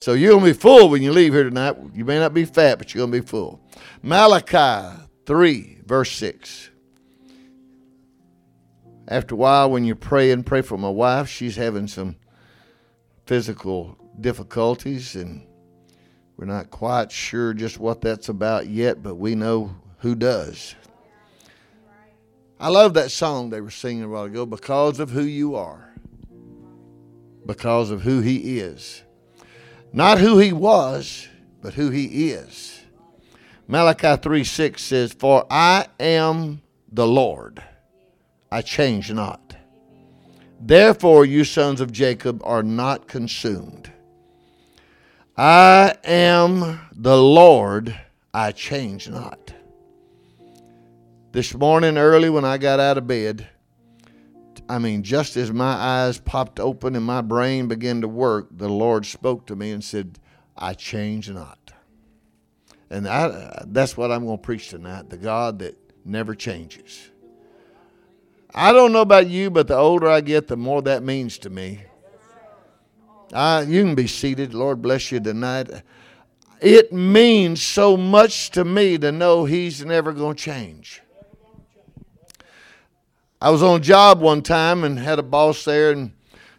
So you're going to be full when you leave here tonight. You may not be fat, but you're going to be full. Malachi 3, verse 6. After a while, when you pray and pray for my wife, she's having some physical difficulties, and we're not quite sure just what that's about yet, but we know who does. I love that song they were singing a while ago because of who you are, because of who He is. Not who He was, but who He is. Malachi 3 6 says, For I am the Lord, I change not. Therefore, you sons of Jacob are not consumed. I am the Lord, I change not. This morning, early when I got out of bed, I mean, just as my eyes popped open and my brain began to work, the Lord spoke to me and said, I change not. And I, that's what I'm going to preach tonight the God that never changes. I don't know about you, but the older I get, the more that means to me. I, you can be seated. Lord bless you tonight. It means so much to me to know He's never going to change. I was on a job one time and had a boss there, and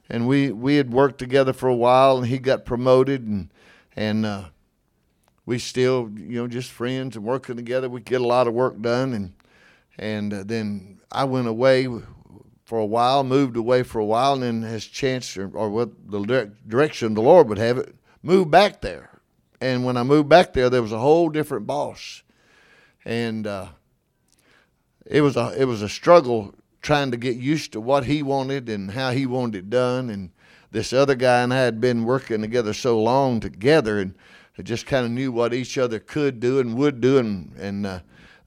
and we we had worked together for a while, and he got promoted, and and uh, we still you know just friends and working together. We get a lot of work done, and and uh, then I went away for a while, moved away for a while, and then as chance or, or what the direction the Lord would have it, moved back there. And when I moved back there, there was a whole different boss, and uh, it was a it was a struggle trying to get used to what he wanted and how he wanted it done. And this other guy and I had been working together so long together and just kind of knew what each other could do and would do. And, and uh,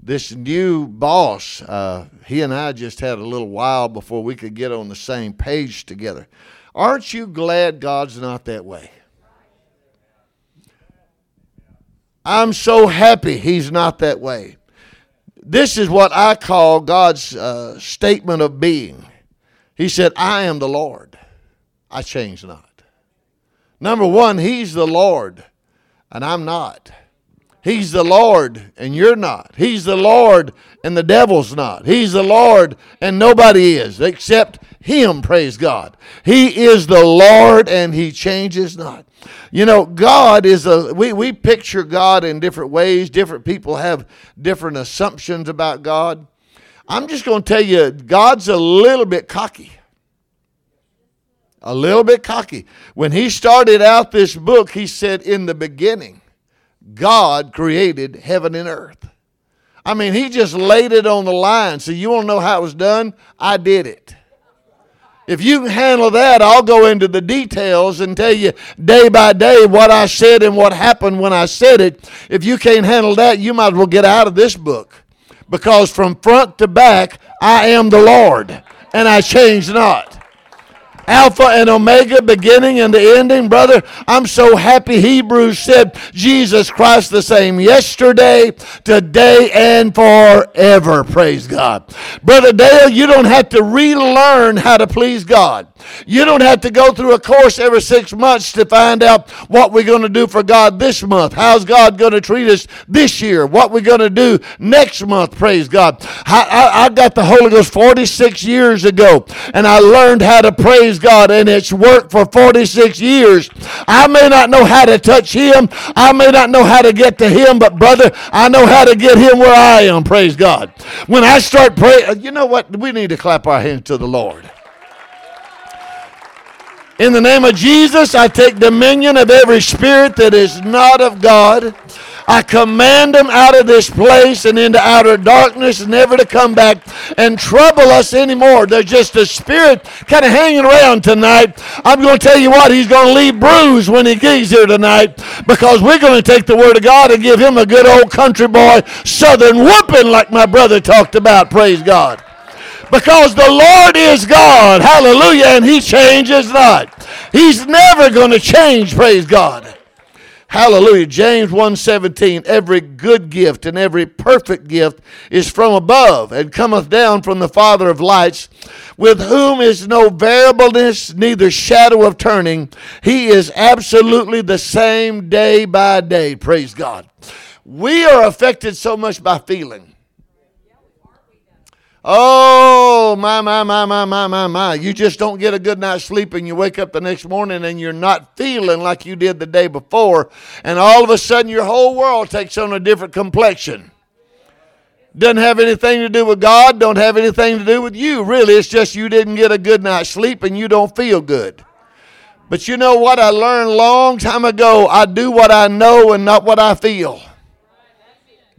this new boss, uh, he and I just had a little while before we could get on the same page together. Aren't you glad God's not that way? I'm so happy he's not that way. This is what I call God's uh, statement of being. He said, I am the Lord. I change not. Number one, He's the Lord, and I'm not. He's the Lord and you're not. He's the Lord and the devil's not. He's the Lord and nobody is except Him, praise God. He is the Lord and He changes not. You know, God is a, we, we picture God in different ways. Different people have different assumptions about God. I'm just going to tell you, God's a little bit cocky. A little bit cocky. When He started out this book, He said, In the beginning, God created heaven and earth. I mean, he just laid it on the line. So, you want to know how it was done? I did it. If you can handle that, I'll go into the details and tell you day by day what I said and what happened when I said it. If you can't handle that, you might as well get out of this book. Because from front to back, I am the Lord, and I change not. Alpha and Omega, beginning and the ending. Brother, I'm so happy Hebrews said Jesus Christ the same yesterday, today, and forever. Praise God. Brother Dale, you don't have to relearn how to please God. You don't have to go through a course every six months to find out what we're going to do for God this month. How's God going to treat us this year? What we're going to do next month. Praise God. I, I, I got the Holy Ghost 46 years ago, and I learned how to praise praise God, and it's worked for 46 years. I may not know how to touch Him, I may not know how to get to Him, but brother, I know how to get Him where I am, praise God. When I start praying, uh, you know what? We need to clap our hands to the Lord. In the name of Jesus, I take dominion of every spirit that is not of God. I command them out of this place and into outer darkness, never to come back and trouble us anymore. There's just a spirit kind of hanging around tonight. I'm going to tell you what, he's going to leave bruised when he gets here tonight because we're going to take the word of God and give him a good old country boy southern whooping like my brother talked about. Praise God because the Lord is God. Hallelujah. And He changes not. He's never going to change. Praise God. Hallelujah. James 1:17 Every good gift and every perfect gift is from above and cometh down from the Father of lights, with whom is no variableness neither shadow of turning. He is absolutely the same day by day. Praise God. We are affected so much by feeling. Oh, Oh, my, my, my, my, my, my, my. You just don't get a good night's sleep and you wake up the next morning and you're not feeling like you did the day before. And all of a sudden, your whole world takes on a different complexion. Doesn't have anything to do with God, don't have anything to do with you. Really, it's just you didn't get a good night's sleep and you don't feel good. But you know what I learned long time ago? I do what I know and not what I feel.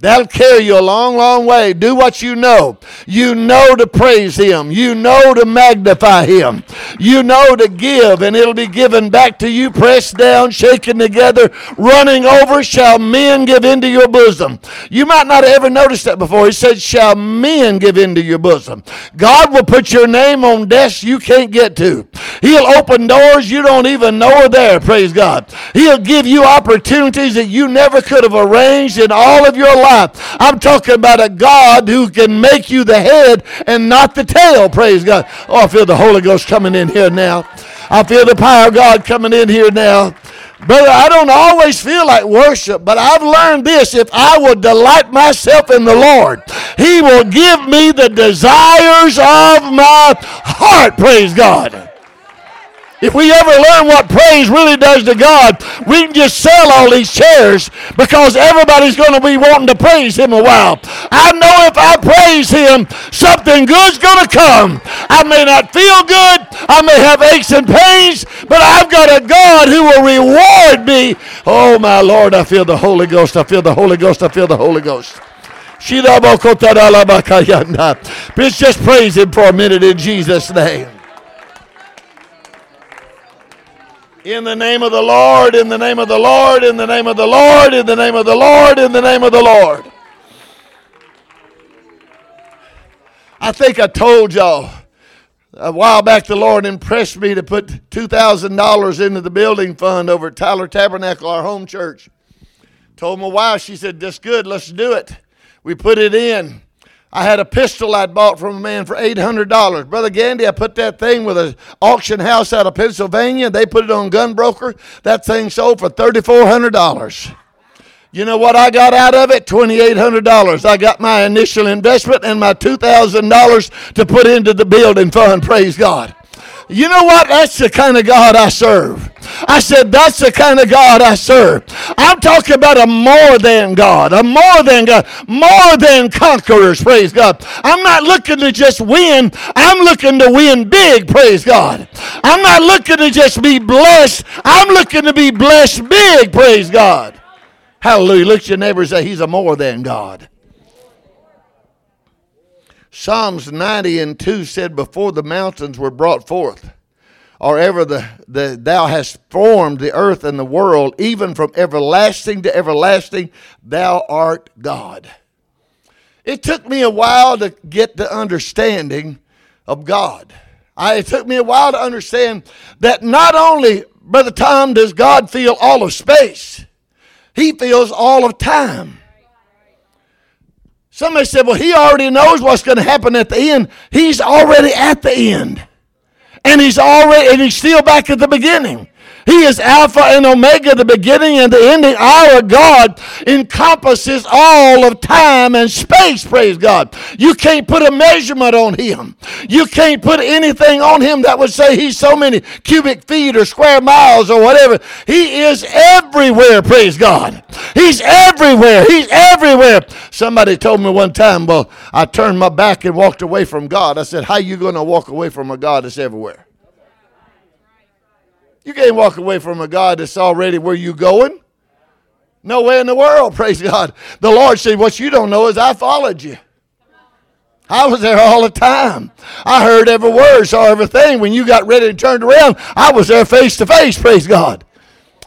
That'll carry you a long, long way. Do what you know. You know to praise Him. You know to magnify Him. You know to give, and it'll be given back to you, pressed down, shaken together, running over. Shall men give into your bosom? You might not have ever noticed that before. He said, Shall men give into your bosom? God will put your name on desks you can't get to. He'll open doors you don't even know are there. Praise God. He'll give you opportunities that you never could have arranged in all of your life life. I'm talking about a God who can make you the head and not the tail. Praise God. Oh, I feel the Holy Ghost coming in here now. I feel the power of God coming in here now. Brother, I don't always feel like worship, but I've learned this. If I will delight myself in the Lord, He will give me the desires of my heart. Praise God. If we ever learn what praise really does to God, we can just sell all these chairs because everybody's going to be wanting to praise Him a while. I know if I praise Him, something good's going to come. I may not feel good, I may have aches and pains, but I've got a God who will reward me. Oh, my Lord, I feel the Holy Ghost. I feel the Holy Ghost. I feel the Holy Ghost. Let's just praise Him for a minute in Jesus' name. In the name of the Lord, in the name of the Lord, in the name of the Lord, in the name of the Lord, in the name of the Lord. I think I told y'all a while back the Lord impressed me to put $2,000 into the building fund over at Tyler Tabernacle, our home church. Told my wife, she said, That's good, let's do it. We put it in. I had a pistol I'd bought from a man for $800. Brother Gandy, I put that thing with an auction house out of Pennsylvania. They put it on Gunbroker. That thing sold for $3,400. You know what I got out of it? $2,800. I got my initial investment and my $2,000 to put into the building fund. Praise God. You know what? That's the kind of God I serve. I said, that's the kind of God I serve. I'm talking about a more than God, a more than God, more than conquerors, praise God. I'm not looking to just win, I'm looking to win big, praise God. I'm not looking to just be blessed, I'm looking to be blessed big, praise God. Hallelujah. Look at your neighbor and say, He's a more than God. Psalms 90 and 2 said, Before the mountains were brought forth, or ever the, the thou hast formed the earth and the world, even from everlasting to everlasting, thou art God. It took me a while to get the understanding of God. I, it took me a while to understand that not only, Brother Tom, does God feel all of space, He feels all of time. Somebody said, well, he already knows what's going to happen at the end. He's already at the end. And he's already, and he's still back at the beginning. He is Alpha and Omega, the beginning and the ending. Our God encompasses all of time and space, praise God. You can't put a measurement on him. You can't put anything on him that would say he's so many cubic feet or square miles or whatever. He is everywhere, praise God. He's everywhere. He's everywhere. Somebody told me one time, well, I turned my back and walked away from God. I said, how you going to walk away from a God that's everywhere? You can't walk away from a God that's already where you going. No way in the world, praise God. The Lord said, What you don't know is I followed you. I was there all the time. I heard every word, saw everything. When you got ready and turned around, I was there face to face, praise God.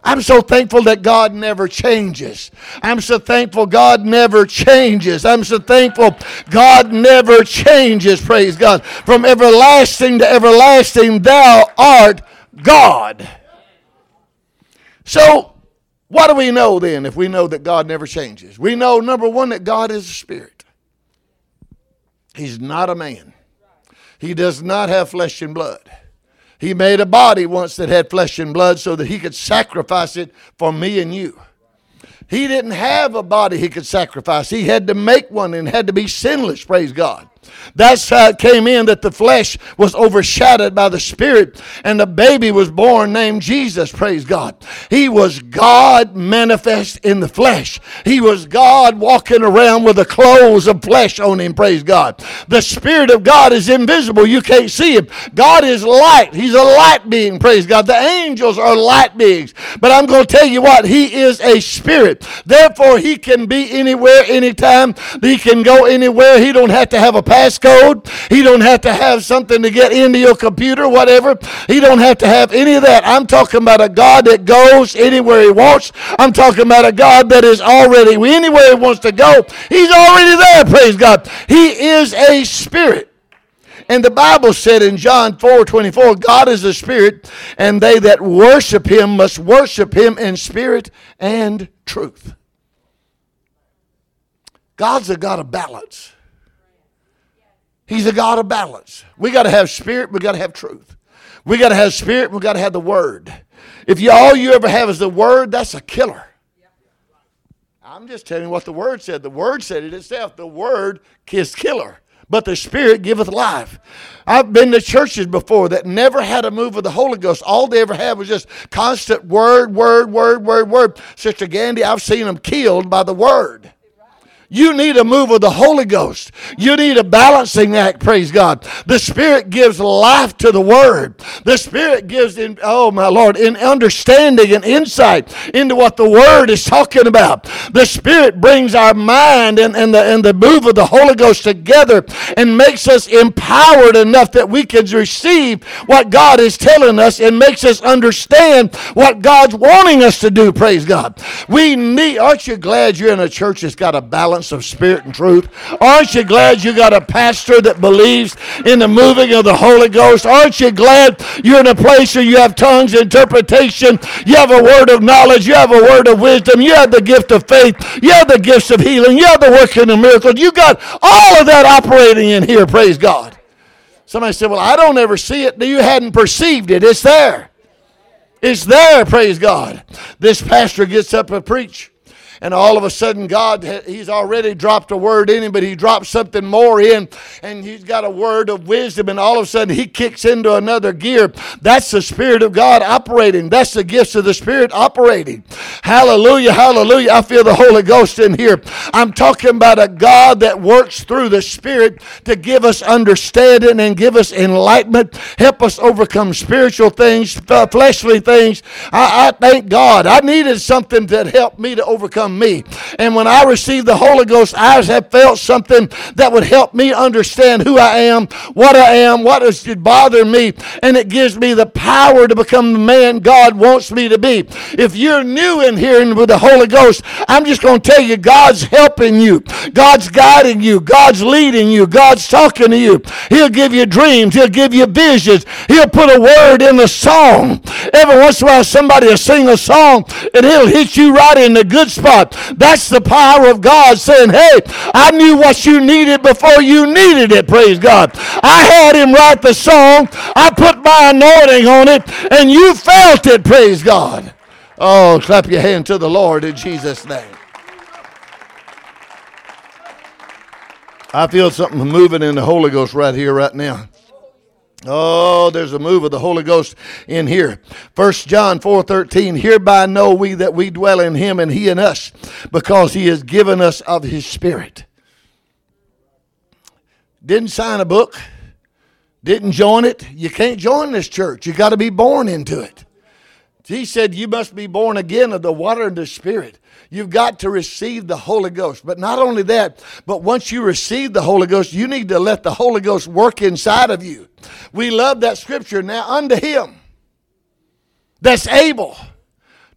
I'm so thankful that God never changes. I'm so thankful God never changes. I'm so thankful God never changes, praise God. From everlasting to everlasting, thou art God. So, What do we know then if we know that God never changes? We know, number one, that God is a spirit. He's not a man. He does not have flesh and blood. He made a body once that had flesh and blood so that he could sacrifice it for me and you. He didn't have a body he could sacrifice. He had to make one and had to be sinless, praise God. That's how it came in that the flesh was overshadowed by the spirit, and the baby was born named Jesus. Praise God. He was God manifest in the flesh. He was God walking around with the clothes of flesh on him. Praise God. The Spirit of God is invisible. You can't see him. God is light. He's a light being. Praise God. The angels are light beings. But I'm going to tell you what, he is a spirit. Therefore, he can be anywhere, anytime. He can go anywhere. He don't have to have a passcode. He don't have to have something to get into your computer, whatever. He don't have to have any of that. I'm talking about a God that goes anywhere he wants. I'm talking about a God that is already anywhere he wants to go. He's already there, praise God. He is a spirit. And the Bible said in John 4 24, God is a spirit, and they that worship him must worship him in spirit and truth. God's a God of balance. He's a God of balance. We got to have spirit, we got to have truth. We got to have spirit, we got to have the word. If you all you ever have is the word, that's a killer. I'm just telling you what the word said. The word said it itself. The word is killer, but the spirit giveth life. I've been to churches before that never had a move of the Holy Ghost. All they ever had was just constant word, word, word, word, word. Sister Gandy, I've seen them killed by the word. You need a move of the Holy Ghost. You need a balancing act, praise God. The Spirit gives life to the Word. The Spirit gives, in, oh my Lord, in understanding and insight into what the Word is talking about. The Spirit brings our mind and, and, the, and the move of the Holy Ghost together and makes us empowered enough that we can receive what God is telling us and makes us understand what God's wanting us to do, praise God. We need, aren't you glad you're in a church that's got a balance? Balance of spirit and truth? Aren't you glad you got a pastor that believes in the moving of the Holy Ghost? Aren't you glad you're in a place where you have tongues, interpretation, you have a word of knowledge, you have a word of wisdom, you have the gift of faith, you have the gifts of healing, you have the working of miracles. You got all of that operating in here, praise God. Somebody said, Well, I don't ever see it. You hadn't perceived it. It's there. It's there, praise God. This pastor gets up and preach and all of a sudden God, He's already dropped a word in him, but He drops something more in, and He's got a word of wisdom, and all of a sudden He kicks into another gear. That's the Spirit of God operating. That's the gifts of the Spirit operating. Hallelujah, hallelujah. I feel the Holy Ghost in here. I'm talking about a God that works through the Spirit to give us understanding and give us enlightenment, help us overcome spiritual things, uh, fleshly things. I, I thank God. I needed something that helped me to overcome become me. And when I received the Holy Ghost, I have felt something that would help me understand who I am, what I am, what is bothering me, and it gives me the power to become the man God wants me to be. If you're new in here and with the Holy Ghost, I'm just going to tell you God's helping you, God's guiding you, God's leading you, God's talking to you. He'll give you dreams, He'll give you visions, He'll put a word in a song. Every once in a while, somebody will sing a song and it'll hit you right in the good spot spot. That's the power of God saying, Hey, I knew what you needed before you needed it. Praise God. I had him write the song. I put my anointing on it, and you felt it. Praise God. Oh, clap your hand to the Lord in Jesus' name. I feel something moving in the Holy Ghost right here, right now. Oh, there's a move of the Holy Ghost in here. First John 4:13, hereby know we that we dwell in him and he in us, because he has given us of his spirit. Didn't sign a book, didn't join it. You can't join this church. You got to be born into it. He said, You must be born again of the water and the spirit. You've got to receive the Holy Ghost. But not only that, but once you receive the Holy Ghost, you need to let the Holy Ghost work inside of you. We love that scripture. Now, unto him that's able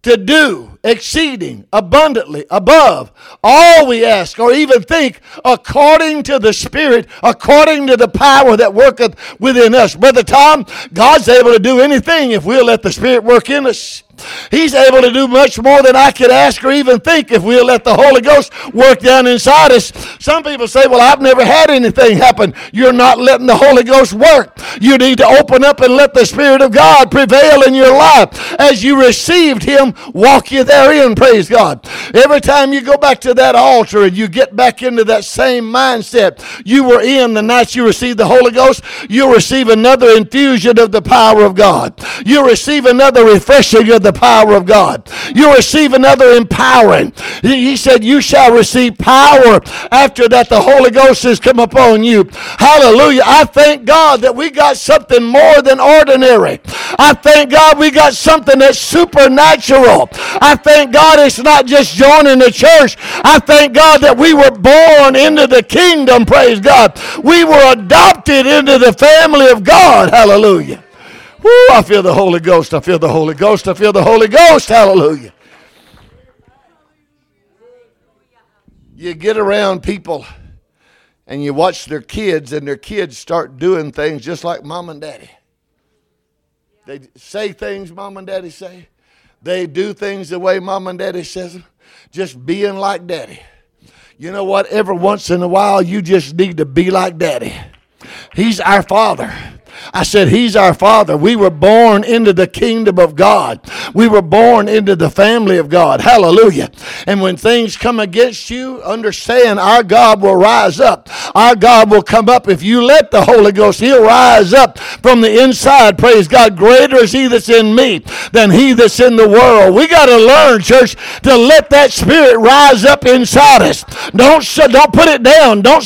to do exceeding abundantly above all we ask or even think according to the spirit according to the power that worketh within us brother tom god's able to do anything if we'll let the spirit work in us He's able to do much more than I could ask or even think if we'll let the Holy Ghost work down inside us. Some people say, Well, I've never had anything happen. You're not letting the Holy Ghost work. You need to open up and let the Spirit of God prevail in your life. As you received Him, walk you therein. Praise God. Every time you go back to that altar and you get back into that same mindset you were in the night you received the Holy Ghost, you'll receive another infusion of the power of God. You'll receive another refreshing of the the power of God. You receive another empowering. He said, You shall receive power after that the Holy Ghost has come upon you. Hallelujah. I thank God that we got something more than ordinary. I thank God we got something that's supernatural. I thank God it's not just joining the church. I thank God that we were born into the kingdom. Praise God. We were adopted into the family of God. Hallelujah. Woo, I feel the Holy Ghost. I feel the Holy Ghost. I feel the Holy Ghost. Hallelujah. You get around people and you watch their kids, and their kids start doing things just like mom and daddy. They say things mom and daddy say. They do things the way mom and daddy says. Just being like daddy. You know what? Every once in a while, you just need to be like daddy. He's our father. I said, He's our Father. We were born into the kingdom of God. We were born into the family of God. Hallelujah. And when things come against you, understand our God will rise up. Our God will come up. If you let the Holy Ghost, He'll rise up from the inside. Praise God. Greater is He that's in me than He that's in the world. We got to learn, church, to let that Spirit rise up inside us. Don't, don't put it down. Don't,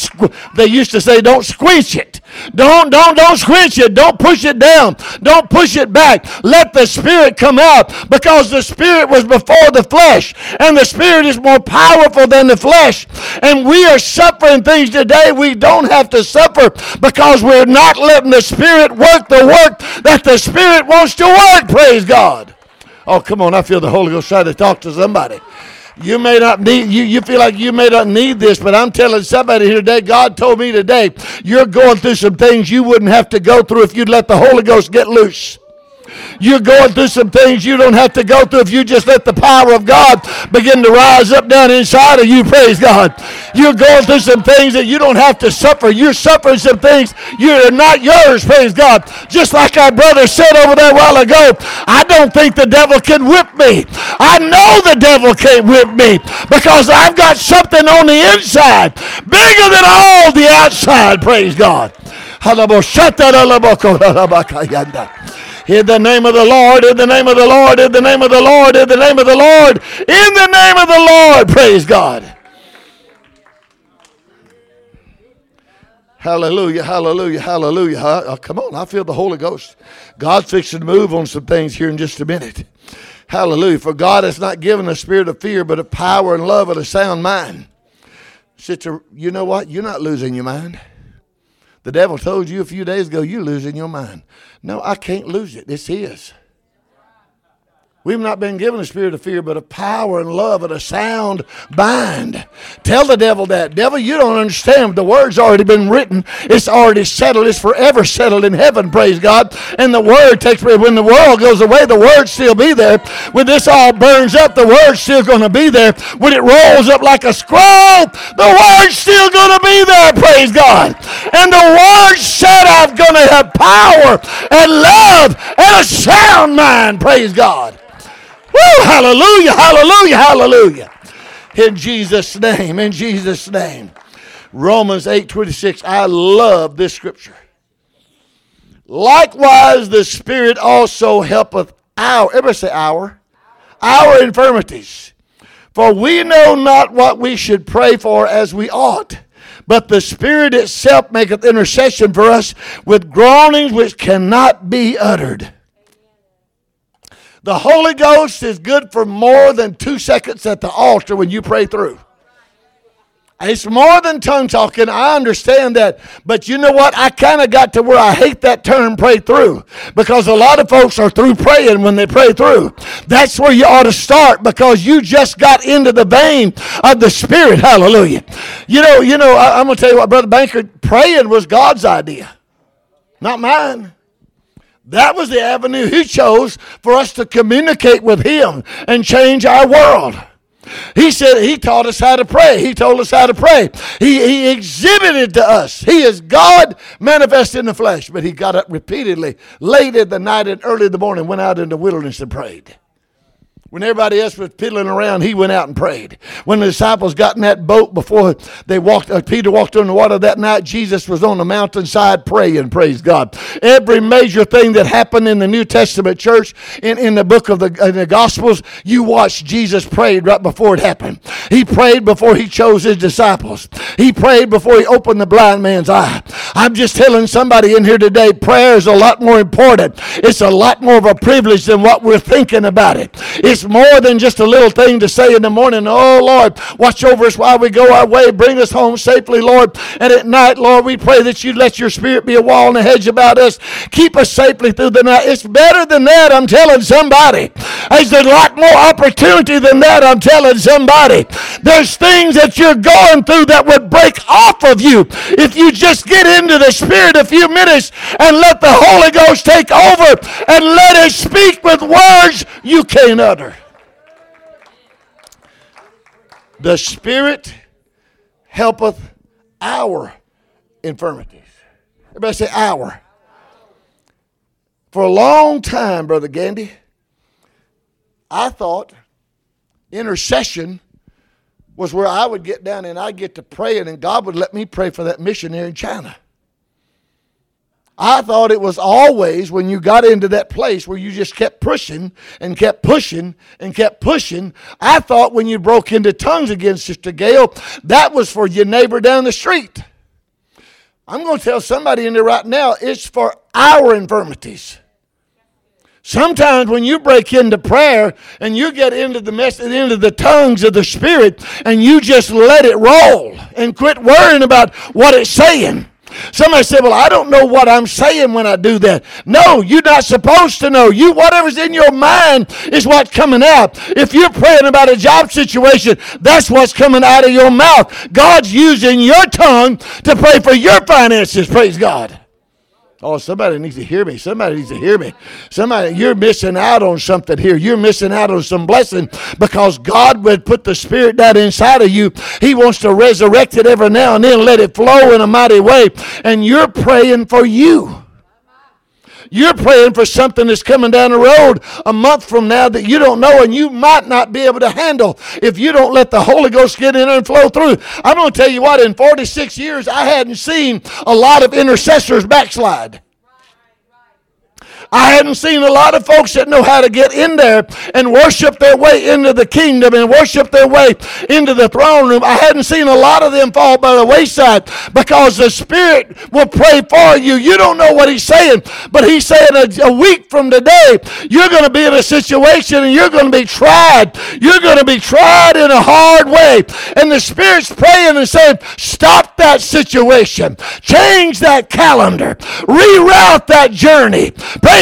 they used to say, don't squeeze it. Don't, don't, don't squinch it. Don't push it down. Don't push it back. Let the Spirit come out because the Spirit was before the flesh, and the Spirit is more powerful than the flesh. And we are suffering things today we don't have to suffer because we're not letting the Spirit work the work that the Spirit wants to work. Praise God. Oh, come on. I feel the Holy Ghost trying to talk to somebody. You may not need you, you feel like you may not need this, but I'm telling somebody here today, God told me today, you're going through some things you wouldn't have to go through if you'd let the Holy Ghost get loose. You're going through some things you don't have to go through if you just let the power of God begin to rise up down inside of you. Praise God. You're going through some things that you don't have to suffer. You're suffering some things you're not yours. Praise God. Just like our brother said over there a while ago, I don't think the devil can whip me. I know the devil can't whip me because I've got something on the inside bigger than all the outside. Praise God. In the name of the Lord, in the name of the Lord, in the name of the Lord, in the name of the Lord, in the name of the Lord. Praise God. Hallelujah, hallelujah, hallelujah. Oh, come on, I feel the Holy Ghost. God's fixing to move on some things here in just a minute. Hallelujah. For God has not given a spirit of fear, but of power and love and a sound mind. Sister, you know what? You're not losing your mind. The devil told you a few days ago you're losing your mind. No, I can't lose it. It's his. We've not been given a spirit of fear, but of power and love and a sound mind. Tell the devil that. Devil, you don't understand. The word's already been written. It's already settled. It's forever settled in heaven, praise God. And the word takes, when the world goes away, the word still be there. When this all burns up, the word's still going to be there. When it rolls up like a scroll, the word's still going to be there, praise God. And the word said I'm going to have power and love and a sound mind, praise God. Woo, hallelujah, hallelujah, hallelujah. In Jesus' name, in Jesus' name. Romans 8 26. I love this scripture. Likewise, the Spirit also helpeth our, everybody say our, our infirmities. For we know not what we should pray for as we ought. But the Spirit itself maketh intercession for us with groanings which cannot be uttered. The Holy Ghost is good for more than two seconds at the altar when you pray through. It's more than tongue talking. I understand that. But you know what? I kind of got to where I hate that term pray through because a lot of folks are through praying when they pray through. That's where you ought to start because you just got into the vein of the Spirit. Hallelujah. You know, you know, I, am going to tell you what, Brother Banker, praying was God's idea, not mine. That was the avenue He chose for us to communicate with Him and change our world. He said he taught us how to pray. He told us how to pray. He, he exhibited to us. He is God manifest in the flesh. But he got up repeatedly, late in the night and early in the morning, went out in the wilderness and prayed. When everybody else was piddling around, he went out and prayed. When the disciples got in that boat before they walked, uh, Peter walked on the water that night, Jesus was on the mountainside praying, praise God. Every major thing that happened in the New Testament church, in, in the book of the, in the Gospels, you watch Jesus prayed right before it happened. He prayed before he chose his disciples. He prayed before he opened the blind man's eye. I'm just telling somebody in here today, prayer is a lot more important. It's a lot more of a privilege than what we're thinking about it. It's more than just a little thing to say in the morning, oh Lord, watch over us while we go our way. Bring us home safely, Lord. And at night, Lord, we pray that you let your spirit be a wall and a hedge about us. Keep us safely through the night. It's better than that, I'm telling somebody. There's a lot more opportunity than that, I'm telling somebody. There's things that you're going through that would break off of you if you just get into the Spirit a few minutes and let the Holy Ghost take over and let it speak with words you can't utter. The Spirit helpeth our infirmities. Everybody say our. For a long time, Brother Gandy, I thought intercession was where I would get down and I'd get to praying and God would let me pray for that missionary in China. I thought it was always when you got into that place where you just kept pushing and kept pushing and kept pushing. I thought when you broke into tongues again, Sister Gail, that was for your neighbor down the street. I'm going to tell somebody in there right now, it's for our infirmities. Sometimes when you break into prayer and you get into the mess, and into the tongues of the Spirit, and you just let it roll and quit worrying about what it's saying. Somebody said, Well, I don't know what I'm saying when I do that. No, you're not supposed to know. You whatever's in your mind is what's coming out. If you're praying about a job situation, that's what's coming out of your mouth. God's using your tongue to pray for your finances. Praise God. Oh, somebody needs to hear me. Somebody needs to hear me. Somebody, you're missing out on something here. You're missing out on some blessing because God would put the Spirit that inside of you. He wants to resurrect it every now and then, let it flow in a mighty way. And you're praying for you. You're praying for something that's coming down the road a month from now that you don't know and you might not be able to handle if you don't let the Holy Ghost get in and flow through. I'm going to tell you what, in 46 years, I hadn't seen a lot of intercessors backslide. I hadn't seen a lot of folks that know how to get in there and worship their way into the kingdom and worship their way into the throne room. I hadn't seen a lot of them fall by the wayside because the Spirit will pray for you. You don't know what He's saying, but He's saying a, a week from today, you're going to be in a situation and you're going to be tried. You're going to be tried in a hard way. And the Spirit's praying and saying, Stop that situation, change that calendar, reroute that journey.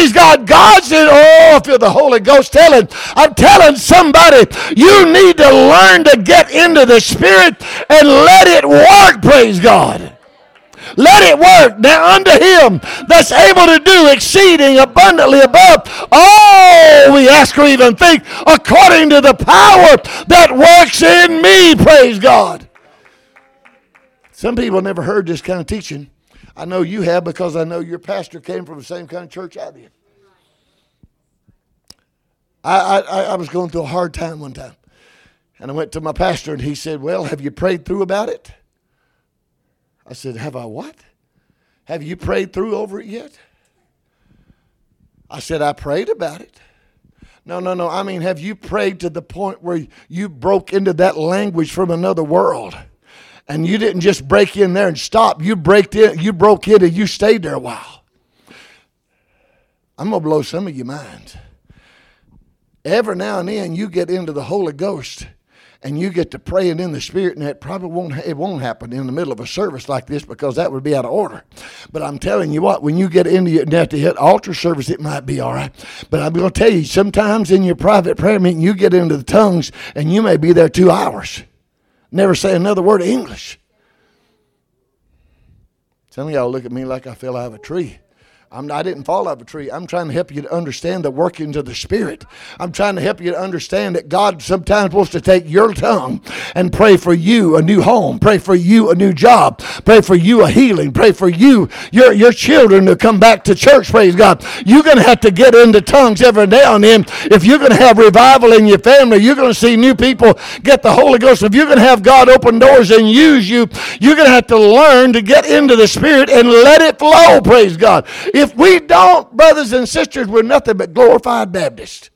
Praise God. God said, Oh, I feel the Holy Ghost telling. I'm telling somebody, you need to learn to get into the Spirit and let it work. Praise God. Let it work. Now unto him that's able to do exceeding abundantly above all we ask or even think, according to the power that works in me. Praise God. Some people never heard this kind of teaching. I know you have because I know your pastor came from the same kind of church I did. I, I, I was going through a hard time one time. And I went to my pastor and he said, Well, have you prayed through about it? I said, Have I what? Have you prayed through over it yet? I said, I prayed about it. No, no, no. I mean, have you prayed to the point where you broke into that language from another world? And you didn't just break in there and stop. You broke in, you broke in and you stayed there a while. I'm gonna blow some of your minds. Every now and then you get into the Holy Ghost and you get to praying in the spirit, and that probably won't it won't happen in the middle of a service like this because that would be out of order. But I'm telling you what, when you get into your at the altar service, it might be all right. But I'm going to tell you, sometimes in your private prayer meeting, you get into the tongues, and you may be there two hours, never say another word of English. Some of y'all look at me like I fell out of a tree. I'm, I did not fall out of a tree. I'm trying to help you to understand the workings of the Spirit. I'm trying to help you to understand that God sometimes wants to take your tongue and pray for you a new home, pray for you a new job, pray for you a healing, pray for you, your, your children to come back to church, praise God. You're going to have to get into tongues every now and then. If you're going to have revival in your family, you're going to see new people get the Holy Ghost. If you're going to have God open doors and use you, you're going to have to learn to get into the Spirit and let it flow, praise God. If we don't, brothers and sisters, we're nothing but glorified Baptists.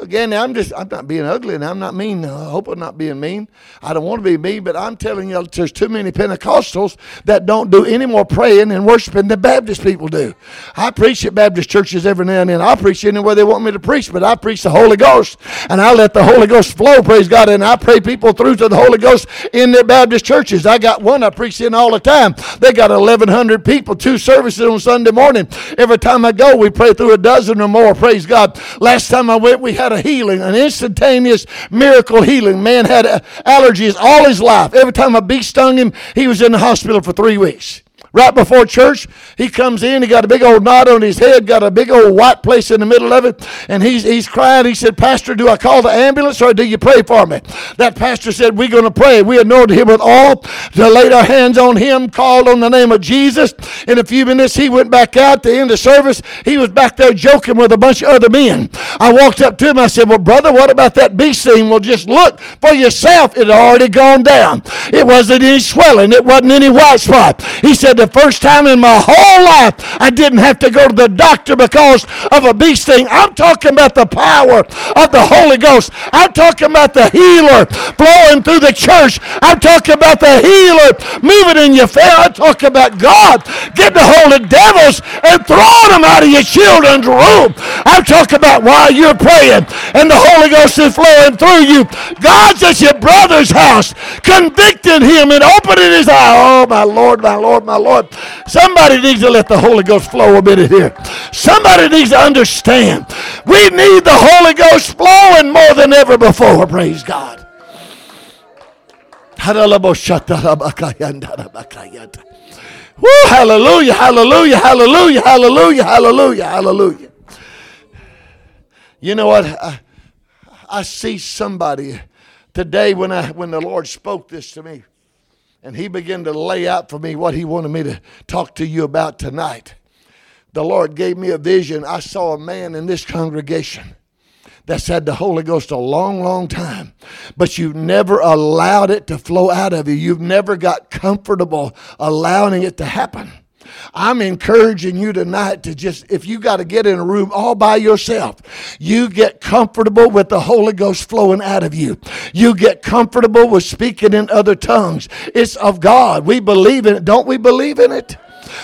Again, I'm just, I'm not being ugly and I'm not mean. I hope I'm not being mean. I don't want to be mean, but I'm telling you, there's too many Pentecostals that don't do any more praying and worshiping than Baptist people do. I preach at Baptist churches every now and then. I preach anywhere they want me to preach, but I preach the Holy Ghost and I let the Holy Ghost flow, praise God, and I pray people through to the Holy Ghost in their Baptist churches. I got one I preach in all the time. They got 1,100 people, two services on Sunday morning. Every time I go, we pray through a dozen or more, praise God. Last time I went, we had a healing, an instantaneous miracle healing. Man had allergies all his life. Every time a bee stung him, he was in the hospital for three weeks. Right before church, he comes in. He got a big old knot on his head, got a big old white place in the middle of it, and he's he's crying. He said, "Pastor, do I call the ambulance or do you pray for me?" That pastor said, "We're going to pray." We anointed him with oil to laid our hands on him, called on the name of Jesus. In a few minutes, he went back out to end the service. He was back there joking with a bunch of other men. I walked up to him. I said, "Well, brother, what about that bee sting? Well, just look for yourself. It had already gone down. It wasn't any swelling. It wasn't any white spot." He said the first time in my whole life I didn't have to go to the doctor because of a bee sting. I'm talking about the power of the Holy Ghost. I'm talking about the healer flowing through the church. I'm talking about the healer moving in your family. I'm talking about God getting a hold of devils and throwing them out of your children's room. I'm talking about while you're praying and the Holy Ghost is flowing through you. God's at your brother's house, convicting him and opening his eye. Oh, my Lord, my Lord, my Lord. Lord. Somebody needs to let the Holy Ghost flow a bit here. Somebody needs to understand. We need the Holy Ghost flowing more than ever before. Praise God. Woo, hallelujah, hallelujah, hallelujah, hallelujah, hallelujah, hallelujah. You know what? I, I see somebody today when I when the Lord spoke this to me. And he began to lay out for me what he wanted me to talk to you about tonight. The Lord gave me a vision. I saw a man in this congregation that's had the Holy Ghost a long, long time, but you've never allowed it to flow out of you. You've never got comfortable allowing it to happen. I'm encouraging you tonight to just, if you got to get in a room all by yourself, you get comfortable with the Holy Ghost flowing out of you. You get comfortable with speaking in other tongues. It's of God. We believe in it. Don't we believe in it?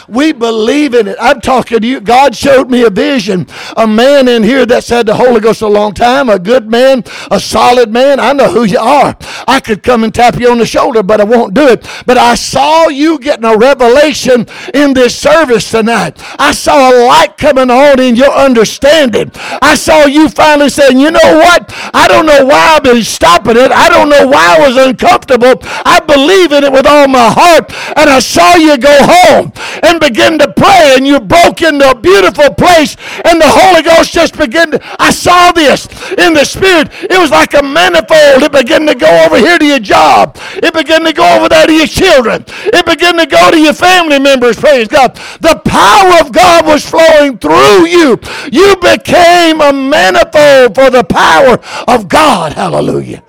We believe in it. I'm talking to you. God showed me a vision. A man in here that's had the Holy Ghost a long time, a good man, a solid man. I know who you are. I could come and tap you on the shoulder, but I won't do it. But I saw you getting a revelation in this service tonight. I saw a light coming on in your understanding. I saw you finally saying, you know what? I don't know why I've been stopping it. I don't know why I was uncomfortable. I believe in it with all my heart. And I saw you go home and begin to pray and you broke into a beautiful place and the Holy Ghost just began to, I saw this in the Spirit. It was like a manifold. It began to go over here to your job. It began to go over there to your children. It began to go to your family members. Praise God. The power of God was flowing through you. You became a manifold for the power of God. Hallelujah.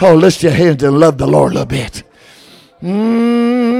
Oh, lift your hands and love the Lord a little bit. Mm-hmm.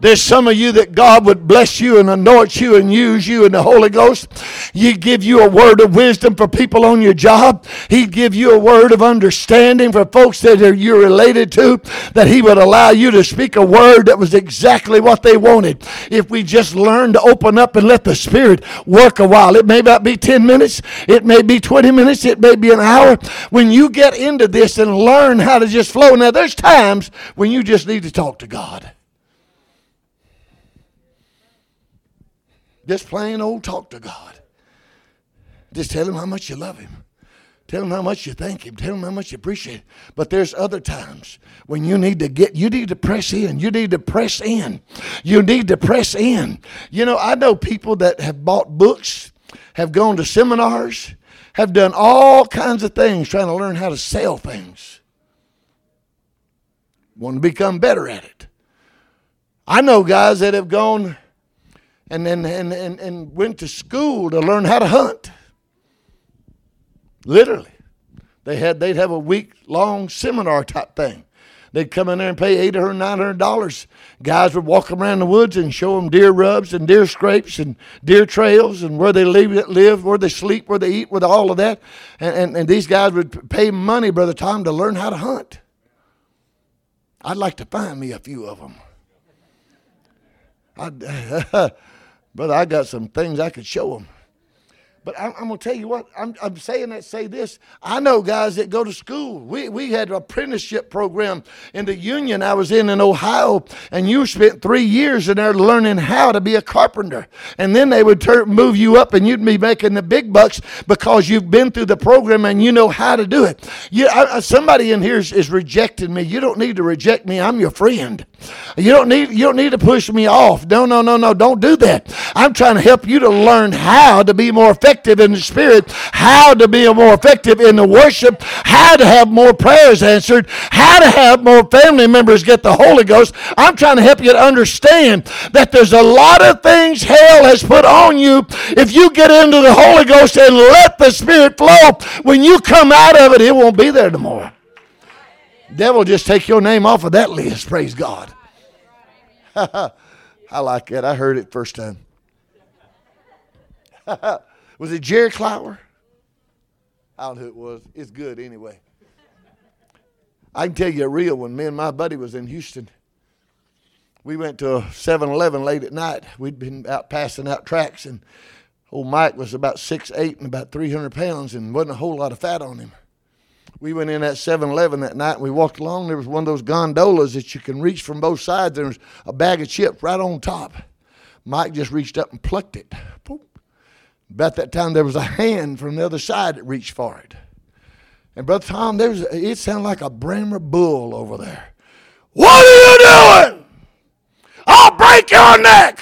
There's some of you that God would bless you and anoint you and use you in the Holy Ghost. He'd give you a word of wisdom for people on your job. He'd give you a word of understanding for folks that you're related to, that He would allow you to speak a word that was exactly what they wanted. If we just learn to open up and let the Spirit work a while. It may not be 10 minutes, it may be 20 minutes, it may be an hour. When you get into this and learn how to just flow. Now, there's times when you just need to talk to God. Just plain old talk to God. Just tell him how much you love him. Tell him how much you thank him. Tell him how much you appreciate. Him. But there's other times when you need to get, you need to press in. You need to press in. You need to press in. You know, I know people that have bought books, have gone to seminars, have done all kinds of things trying to learn how to sell things. Want to become better at it. I know guys that have gone and, and, and, and, and went to school to learn how to hunt. Literally. They had, they'd have a week long seminar type thing. They'd come in there and pay $800, $900. Guys would walk around the woods and show them deer rubs and deer scrapes and deer trails and where they live, where they sleep, where they eat, with all of that. And, and, and these guys would pay money, Brother Tom, to learn how to hunt. I'd like to find me a few of them. I'd, Brother, I got some things I could show them. But I'm, I'm going to tell you what, I'm, I'm saying that, say this. I know guys that go to school. We, we had an apprenticeship program in the union I was in in Ohio, and you spent three years in there learning how to be a carpenter. And then they would turn, move you up, and you'd be making the big bucks because you've been through the program and you know how to do it. You, I, somebody in here is, is rejecting me. You don't need to reject me. I'm your friend. You don't need you don't need to push me off. No, no, no, no. Don't do that. I'm trying to help you to learn how to be more effective in the spirit, how to be more effective in the worship, how to have more prayers answered, how to have more family members get the Holy Ghost. I'm trying to help you to understand that there's a lot of things hell has put on you. If you get into the Holy Ghost and let the Spirit flow, when you come out of it, it won't be there tomorrow. Devil just take your name off of that list. Praise God. I like that. I heard it first time. was it Jerry Clower? I don't know who it was. It's good anyway. I can tell you a real one. Me and my buddy was in Houston. We went to a 7 Eleven late at night. We'd been out passing out tracks, and old Mike was about six eight and about 300 pounds and wasn't a whole lot of fat on him we went in at 7-Eleven that night and we walked along. There was one of those gondolas that you can reach from both sides. There was a bag of chips right on top. Mike just reached up and plucked it. About that time, there was a hand from the other side that reached for it. And Brother Tom, there was, it sounded like a Brahma bull over there. What are you doing? I'll break your neck.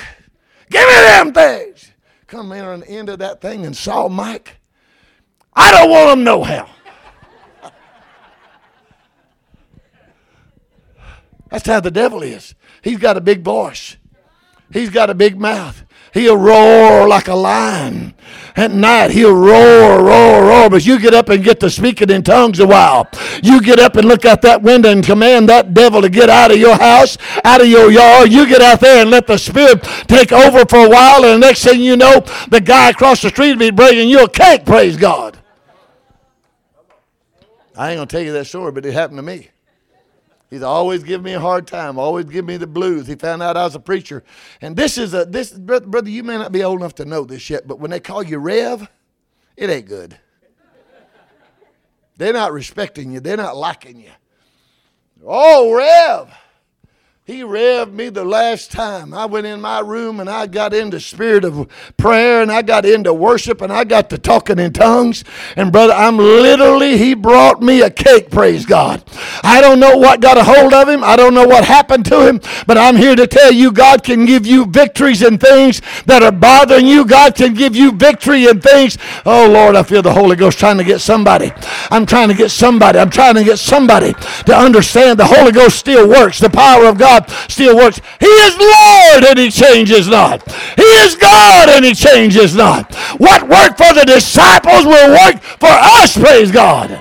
Give me them things. Come in on the end of that thing and saw Mike. I don't want them no how. That's how the devil is. He's got a big voice. He's got a big mouth. He'll roar like a lion. At night, he'll roar, roar, roar. But you get up and get to speaking in tongues a while. You get up and look out that window and command that devil to get out of your house, out of your yard. You get out there and let the Spirit take over for a while. And the next thing you know, the guy across the street will be bringing you a cake, praise God. I ain't going to tell you that story, but it happened to me. He's always giving me a hard time, always giving me the blues. He found out I was a preacher. And this is a this brother, you may not be old enough to know this yet, but when they call you Rev, it ain't good. They're not respecting you, they're not liking you. Oh, Rev. He revved me the last time. I went in my room and I got into spirit of prayer and I got into worship and I got to talking in tongues. And brother, I'm literally, he brought me a cake, praise God. I don't know what got a hold of him. I don't know what happened to him, but I'm here to tell you God can give you victories in things that are bothering you. God can give you victory in things. Oh Lord, I feel the Holy Ghost trying to get somebody. I'm trying to get somebody. I'm trying to get somebody to understand the Holy Ghost still works. The power of God God still works. He is Lord and he changes not. He is God and he changes not. What worked for the disciples will work for us, praise God.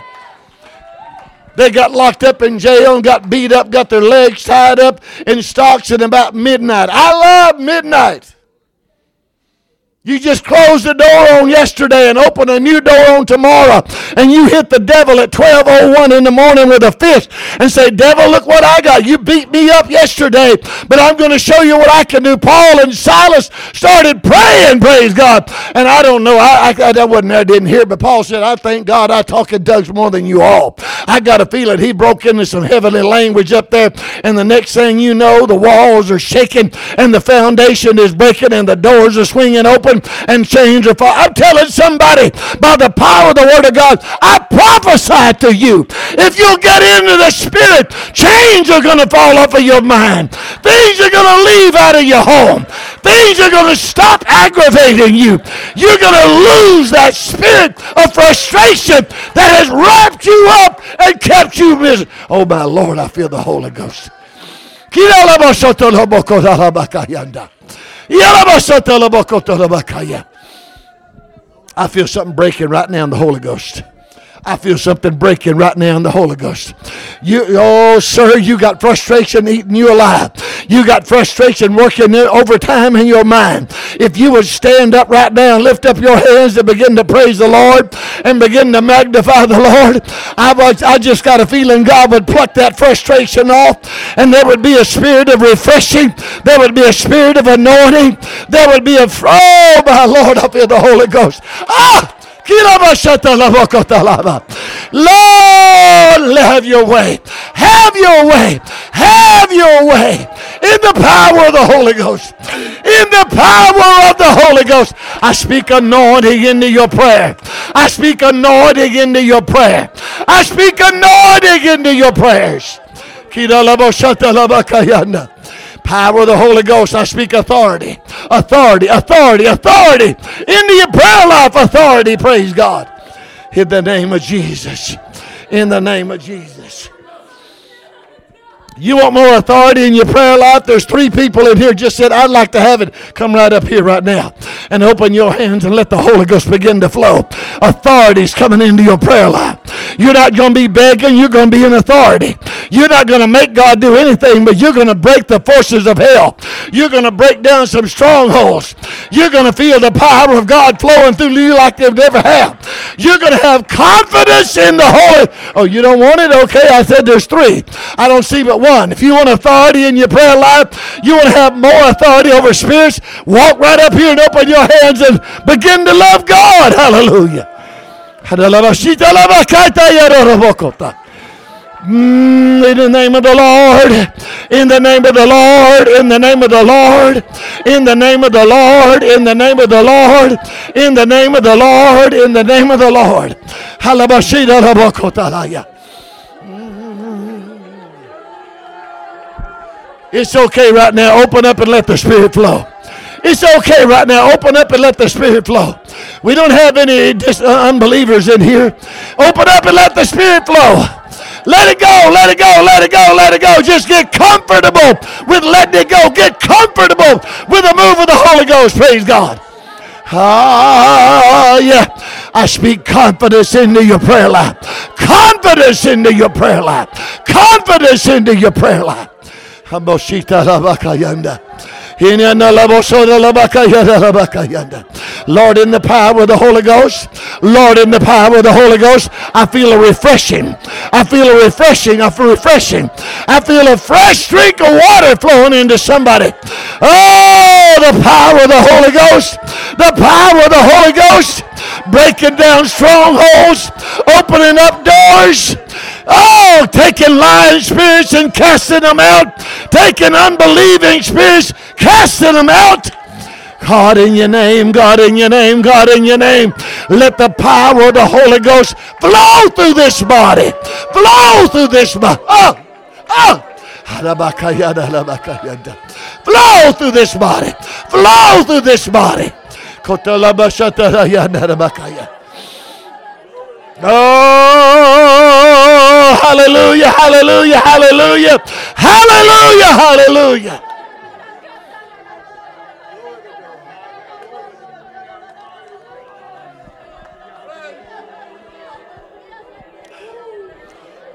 They got locked up in jail and got beat up, got their legs tied up in stocks at about midnight. I love midnight. You just closed the door on yesterday and open a new door on tomorrow. And you hit the devil at 1201 in the morning with a fist and say, devil, look what I got. You beat me up yesterday, but I'm going to show you what I can do. Paul and Silas started praying, praise God. And I don't know, I, I, I wasn't I didn't hear, but Paul said, I thank God I talk in tongues more than you all. I got a feeling he broke into some heavenly language up there. And the next thing you know, the walls are shaking and the foundation is breaking and the doors are swinging open and change your fall. I'm telling somebody by the power of the Word of God, I prophesy to you. If you'll get into the Spirit, chains are going to fall off of your mind. Things are going to leave out of your home. Things are going to stop aggravating you. You're going to lose that spirit of frustration that has wrapped you up and kept you miserable. Oh, my Lord, I feel the Holy Ghost. I feel something breaking right now in the Holy Ghost. I feel something breaking right now in the Holy Ghost. You, oh, sir, you got frustration eating you alive. You got frustration working overtime in your mind. If you would stand up right now and lift up your hands and begin to praise the Lord and begin to magnify the Lord, I, was, I just got a feeling God would pluck that frustration off and there would be a spirit of refreshing. There would be a spirit of anointing. There would be a, oh, my Lord, I feel the Holy Ghost. Ah! Lord, have your way. Have your way. Have your way. In the power of the Holy Ghost. In the power of the Holy Ghost. I speak anointing into your prayer. I speak anointing into your prayer. I speak anointing into your prayers. Power of the Holy Ghost. I speak authority. Authority, authority, authority. Into your prayer life, authority. Praise God. In the name of Jesus. In the name of Jesus. You want more authority in your prayer life? There's three people in here just said, I'd like to have it. Come right up here right now and open your hands and let the Holy Ghost begin to flow. Authority's coming into your prayer life. You're not going to be begging, you're going to be in authority. You're not going to make God do anything, but you're going to break the forces of hell. You're going to break down some strongholds. You're going to feel the power of God flowing through you like they've never had. You're going to have confidence in the Holy. Oh, you don't want it? Okay, I said there's three. I don't see but one. If you want authority in your prayer life, you want to have more authority over spirits, walk right up here and open your hands and begin to love God. Hallelujah. Mm, in the name of the Lord, in the name of the Lord, in the name of the Lord, in the name of the Lord, in the name of the Lord, in the name of the Lord, in the name of the Lord. It's okay right now. Open up and let the Spirit flow. It's okay right now. Open up and let the Spirit flow. We don't have any dis- uh, unbelievers in here. Open up and let the Spirit flow. Let it go, let it go, let it go, let it go. Just get comfortable with letting it go. Get comfortable with the move of the Holy Ghost. Praise God. Ah, yeah. I speak confidence into your prayer life. Confidence into your prayer life. Confidence into your prayer life. Lord, in the power of the Holy Ghost, Lord, in the power of the Holy Ghost, I feel a refreshing. I feel a refreshing. I feel refreshing. I feel a fresh drink of water flowing into somebody. Oh, the power of the Holy Ghost. The power of the Holy Ghost. Breaking down strongholds, opening up doors. Oh, taking lying spirits and casting them out. Taking unbelieving spirits, casting them out. God in your name, God in your name, God in your name. Let the power of the Holy Ghost flow through this body. Flow through this body. Oh, oh. Flow through this body. Flow through this body. Oh, hallelujah, hallelujah, hallelujah, hallelujah, hallelujah.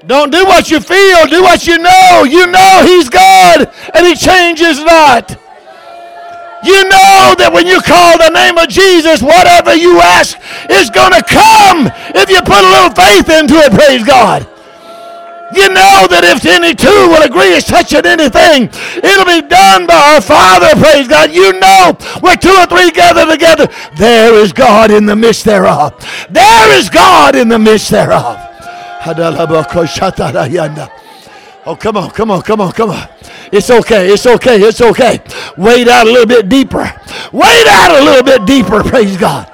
Don't do what you feel, do what you know. You know He's God and He changes not. You know that when you call the name of Jesus, whatever you ask is going to come if you put a little faith into it, praise God. You know that if any two will agree as touching anything, it'll be done by our Father, praise God. You know where two or three gather together, there is God in the midst thereof. There is God in the midst thereof. Oh, come on, come on, come on, come on. It's okay, it's okay, it's okay. Wade out a little bit deeper. Wade out a little bit deeper, praise God.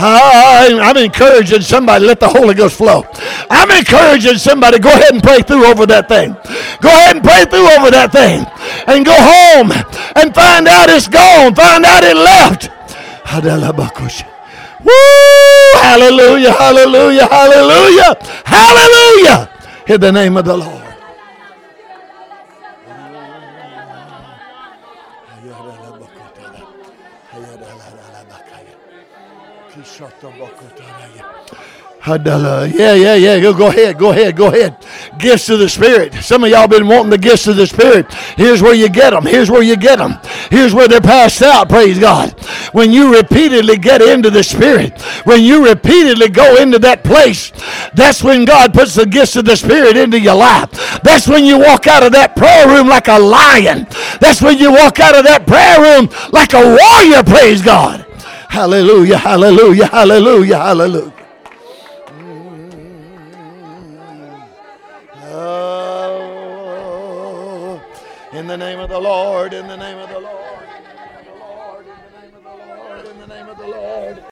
I'm encouraging somebody, let the Holy Ghost flow. I'm encouraging somebody, go ahead and pray through over that thing. Go ahead and pray through over that thing. And go home and find out it's gone. Find out it left. Woo! Hallelujah, hallelujah, hallelujah, hallelujah. In the name of the Lord. Yeah, yeah, yeah. Go, go ahead, go ahead, go ahead. Gifts of the Spirit. Some of y'all been wanting the gifts of the Spirit. Here's where you get them. Here's where you get them. Here's where they're passed out. Praise God. When you repeatedly get into the Spirit, when you repeatedly go into that place, that's when God puts the gifts of the Spirit into your life. That's when you walk out of that prayer room like a lion. That's when you walk out of that prayer room like a warrior. Praise God. Hallelujah, hallelujah, hallelujah, hallelujah. In the name of the Lord, in the name of the Lord.